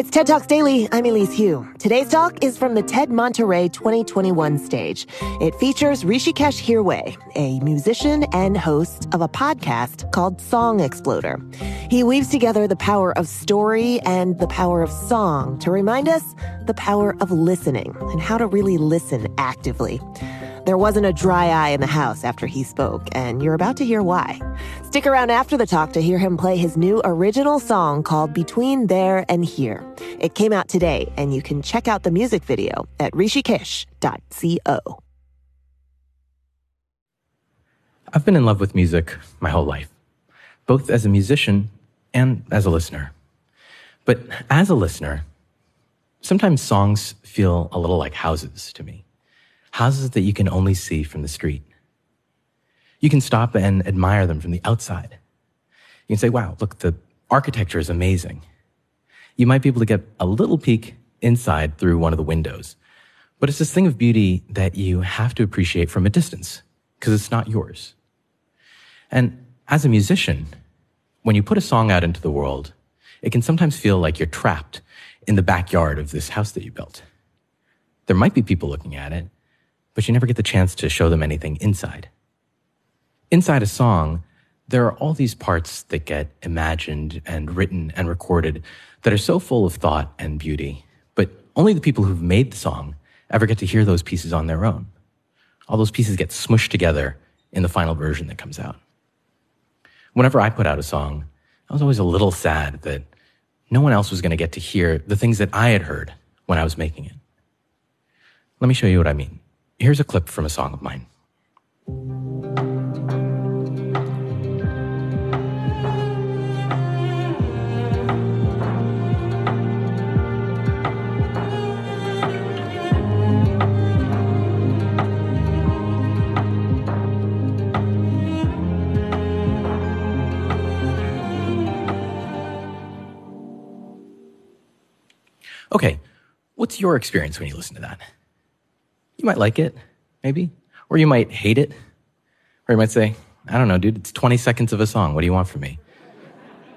It's TED Talks Daily. I'm Elise Hu. Today's talk is from the TED Monterey 2021 stage. It features Hrishikesh Hirway, a musician and host of a podcast called Song Exploder. He weaves together the power of story and the power of song to remind us the power of listening and how to really listen actively. There wasn't a dry eye in the house after he spoke, and you're about to hear why. Stick around after the talk to hear him play his new original song called Between There and Here. It came out today, and you can check out the music video at hrishikesh.co. I've been in love with music my whole life, both as a musician and as a listener. But as a listener, sometimes songs feel a little like houses to me houses that you can only see from the street. You can stop and admire them from the outside. You can say, wow, look, the architecture is amazing. You might be able to get a little peek inside through one of the windows. But it's this thing of beauty that you have to appreciate from a distance because it's not yours. And as a musician, when you put a song out into the world, it can sometimes feel like you're trapped in the backyard of this house that you built. There might be people looking at it, but you never get the chance to show them anything inside. Inside a song, there are all these parts that get imagined and written and recorded that are so full of thought and beauty, but only the people who've made the song ever get to hear those pieces on their own. All those pieces get smushed together in the final version that comes out. Whenever I put out a song, I was always a little sad that no one else was going to get to hear the things that I had heard when I was making it. Let me show you what I mean. Here's a clip from a song of mine. Okay, what's your experience when you listen to that? You might like it, maybe, or you might hate it, or you might say, I don't know, dude, it's 20 seconds of a song. What do you want from me?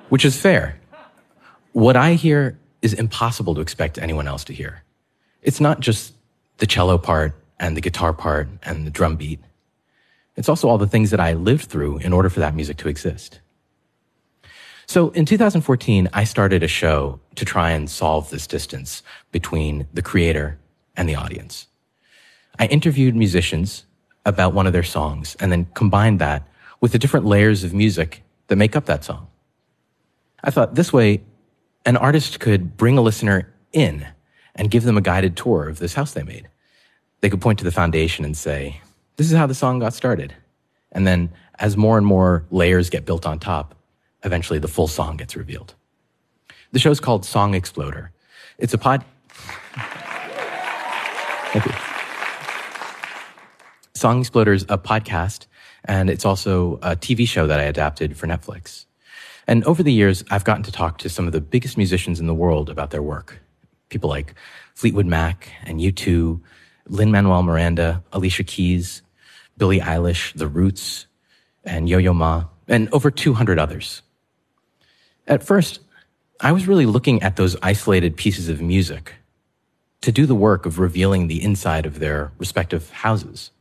Which is fair. What I hear is impossible to expect anyone else to hear. It's not just the cello part and the guitar part and the drum beat. It's also all the things that I lived through in order for that music to exist. So in 2014, I started a show to try and solve this distance between the creator and the audience. I interviewed musicians about one of their songs and then combined that with the different layers of music that make up that song. I thought this way, an artist could bring a listener in and give them a guided tour of this house they made. They could point to the foundation and say, this is how the song got started. And then as more and more layers get built on top, eventually the full song gets revealed. The show's called Song Exploder. It's a pod. Thank you. Song is a podcast, and it's also a TV show that I adapted for Netflix. And over the years, I've gotten to talk to some of the biggest musicians in the world about their work. People like Fleetwood Mac and U2, Lin-Manuel Miranda, Alicia Keys, Billie Eilish, The Roots, and Yo-Yo Ma, and over 200 others. At first, I was really looking at those isolated pieces of music to do the work of revealing the inside of their respective houses.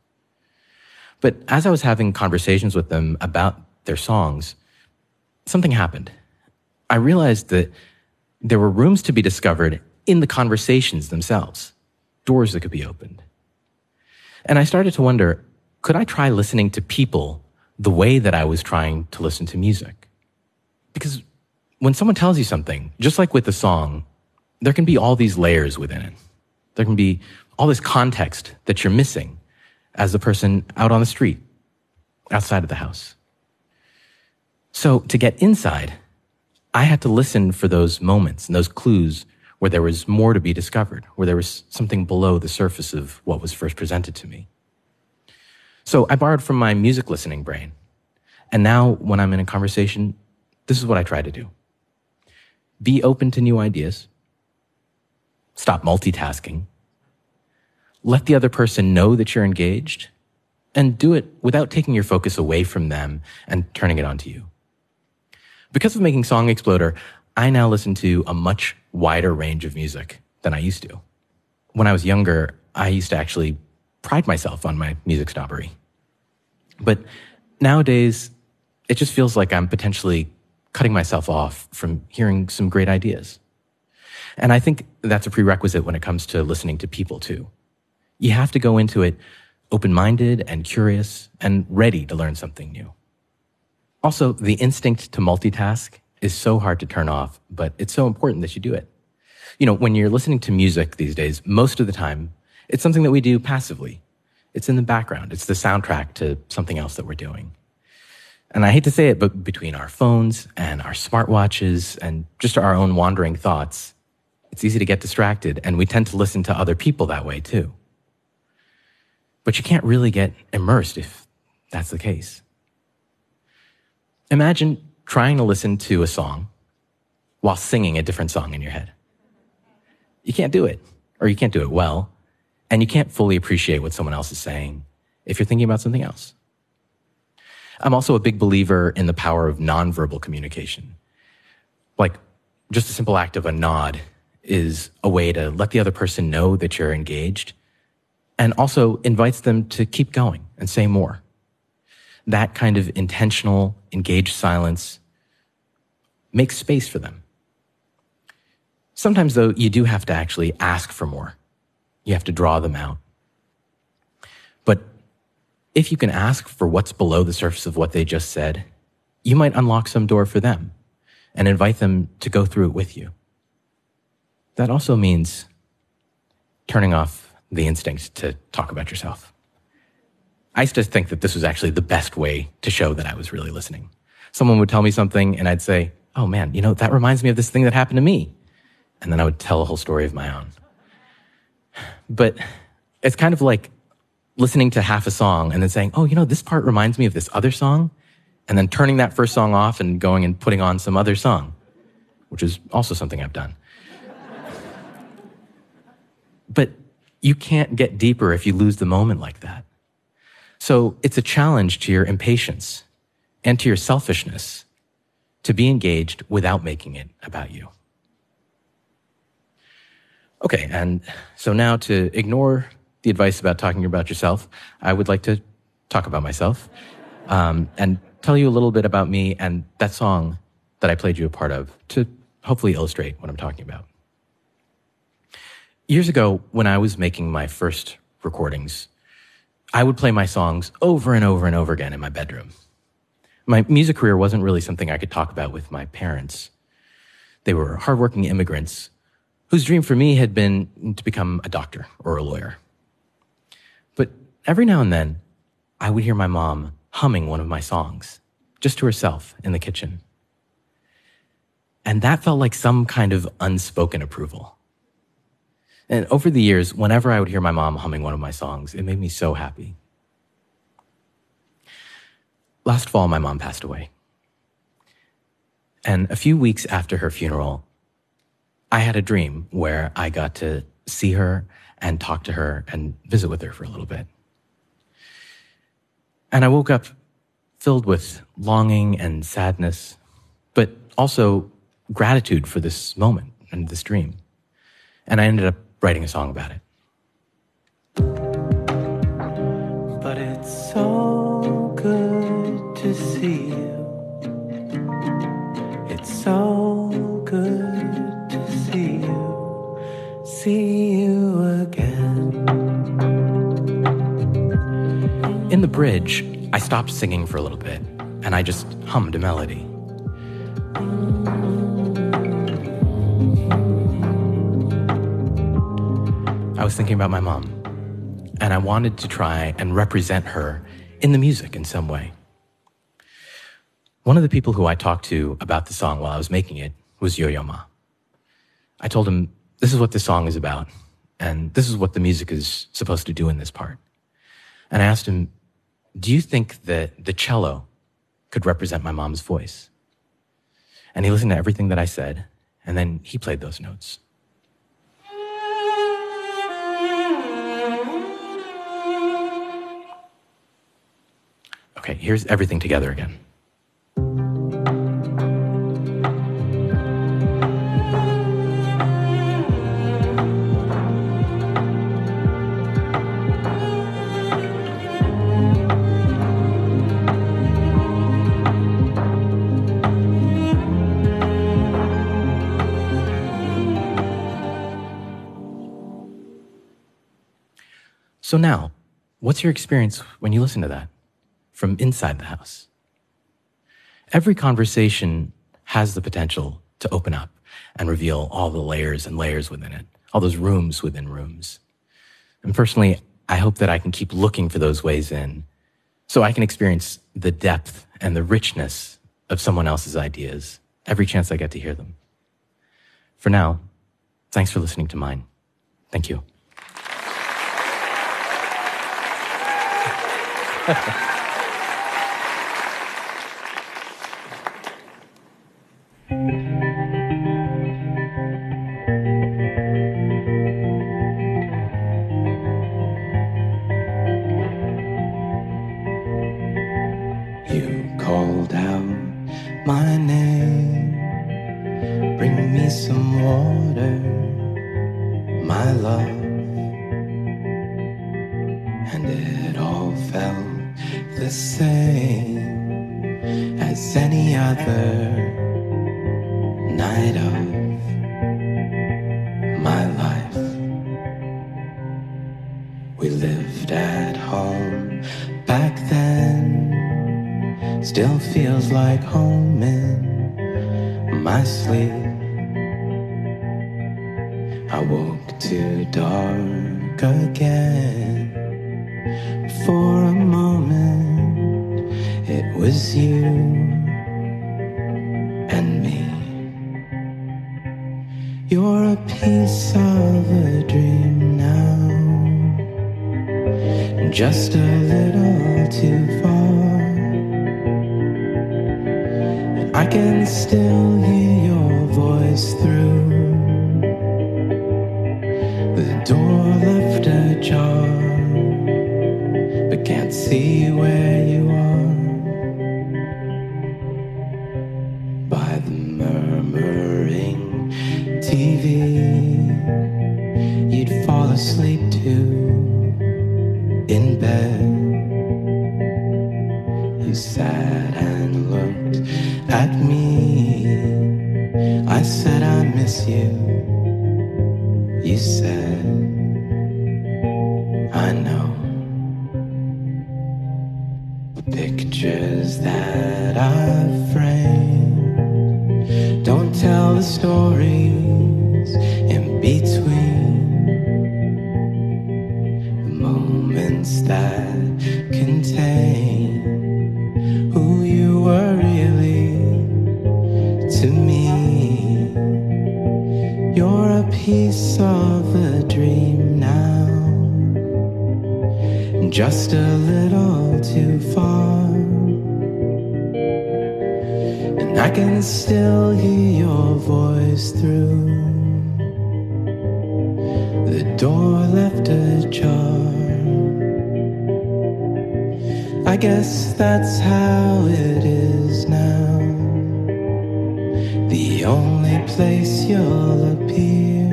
But as I was having conversations with them about their songs, something happened. I realized that there were rooms to be discovered in the conversations themselves, doors that could be opened. And I started to wonder, could I try listening to people the way that I was trying to listen to music? Because when someone tells you something, just like with the song, there can be all these layers within it. There can be all this context that you're missing as the person out on the street, outside of the house. So to get inside, I had to listen for those moments and those clues where there was more to be discovered, where there was something below the surface of what was first presented to me. So I borrowed from my music listening brain. And now when I'm in a conversation, this is what I try to do. Be open to new ideas. Stop multitasking let the other person know that you're engaged and do it without taking your focus away from them and turning it onto you. Because of making Song Exploder, I now listen to a much wider range of music than I used to. When I was younger, I used to actually pride myself on my music snobbery. But nowadays, it just feels like I'm potentially cutting myself off from hearing some great ideas. And I think that's a prerequisite when it comes to listening to people too. You have to go into it open minded and curious and ready to learn something new. Also, the instinct to multitask is so hard to turn off, but it's so important that you do it. You know, when you're listening to music these days, most of the time, it's something that we do passively. It's in the background. It's the soundtrack to something else that we're doing. And I hate to say it, but between our phones and our smartwatches and just our own wandering thoughts, it's easy to get distracted, and we tend to listen to other people that way too. But you can't really get immersed if that's the case. Imagine trying to listen to a song while singing a different song in your head. You can't do it, or you can't do it well, and you can't fully appreciate what someone else is saying if you're thinking about something else. I'm also a big believer in the power of nonverbal communication. Like just a simple act of a nod is a way to let the other person know that you're engaged and also invites them to keep going and say more. That kind of intentional, engaged silence makes space for them. Sometimes, though, you do have to actually ask for more. You have to draw them out. But if you can ask for what's below the surface of what they just said, you might unlock some door for them and invite them to go through it with you that also means turning off the instinct to talk about yourself. I used to think that this was actually the best way to show that I was really listening. Someone would tell me something and I'd say, Oh man, you know, that reminds me of this thing that happened to me. And then I would tell a whole story of my own. But it's kind of like listening to half a song and then saying, Oh, you know, this part reminds me of this other song. And then turning that first song off and going and putting on some other song, which is also something I've done. But you can't get deeper if you lose the moment like that. So it's a challenge to your impatience and to your selfishness to be engaged without making it about you. Okay, and so now to ignore the advice about talking about yourself, I would like to talk about myself um, and tell you a little bit about me and that song that I played you a part of to hopefully illustrate what I'm talking about. Years ago, when I was making my first recordings, I would play my songs over and over and over again in my bedroom. My music career wasn't really something I could talk about with my parents. They were hardworking immigrants whose dream for me had been to become a doctor or a lawyer. But every now and then, I would hear my mom humming one of my songs, just to herself in the kitchen. And that felt like some kind of unspoken approval. And over the years, whenever I would hear my mom humming one of my songs, it made me so happy. Last fall, my mom passed away. And a few weeks after her funeral, I had a dream where I got to see her and talk to her and visit with her for a little bit. And I woke up filled with longing and sadness, but also gratitude for this moment and this dream. And I ended up writing a song about it. But it's so good to see you. It's so good to see you. See you again. In the bridge, I stopped singing for a little bit and I just hummed a melody. I was thinking about my mom, and I wanted to try and represent her in the music in some way. One of the people who I talked to about the song while I was making it was Yo Yo Ma. I told him, This is what this song is about, and this is what the music is supposed to do in this part. And I asked him, Do you think that the cello could represent my mom's voice? And he listened to everything that I said, and then he played those notes. Okay, here's everything together again. So now, what's your experience when you listen to that? From inside the house? Every conversation has the potential to open up and reveal all the layers and layers within it, all those rooms within rooms. And personally, I hope that I can keep looking for those ways in so I can experience the depth and the richness of someone else's ideas every chance I get to hear them. For now, thanks for listening to mine. Thank you. some water, my love. And it all felt the same as any other night of my life. We lived at home back then still feels like home in my sleep. I woke to dark again. For a moment, it was you and me. You're a piece of a dream now, just a little too far. And I can still hear your voice through door left ajar, but can't see where you are. By the murmuring TV, you'd fall asleep too in bed. You sat and looked at me. I said, I miss you. You said, I know. Pictures that I've framed don't tell the stories in between the moments that contain who you were really to me. A piece of a dream now, just a little too far. And I can still hear your voice through the door left ajar. I guess that's how it is now. The only place you'll appear.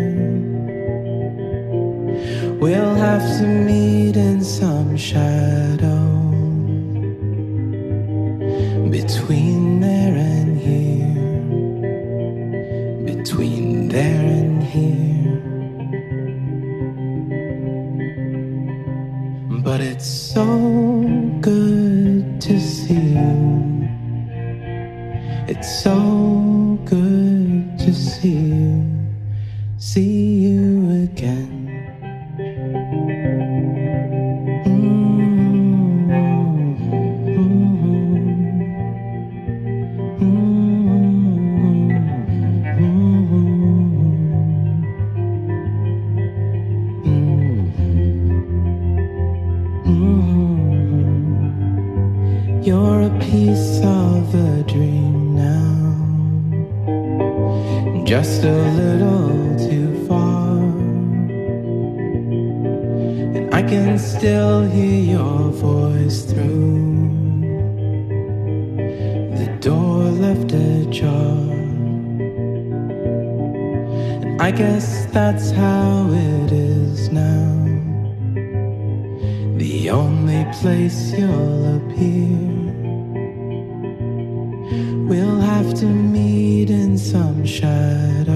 We'll have to meet in some shadow between there and here. Between there and here. But it's so good to see you. It's so good to see you, see you again. Just a little too far. And I can still hear your voice through the door left ajar. And I guess that's how it is now. The only place you'll appear. We'll have to meet in some shadow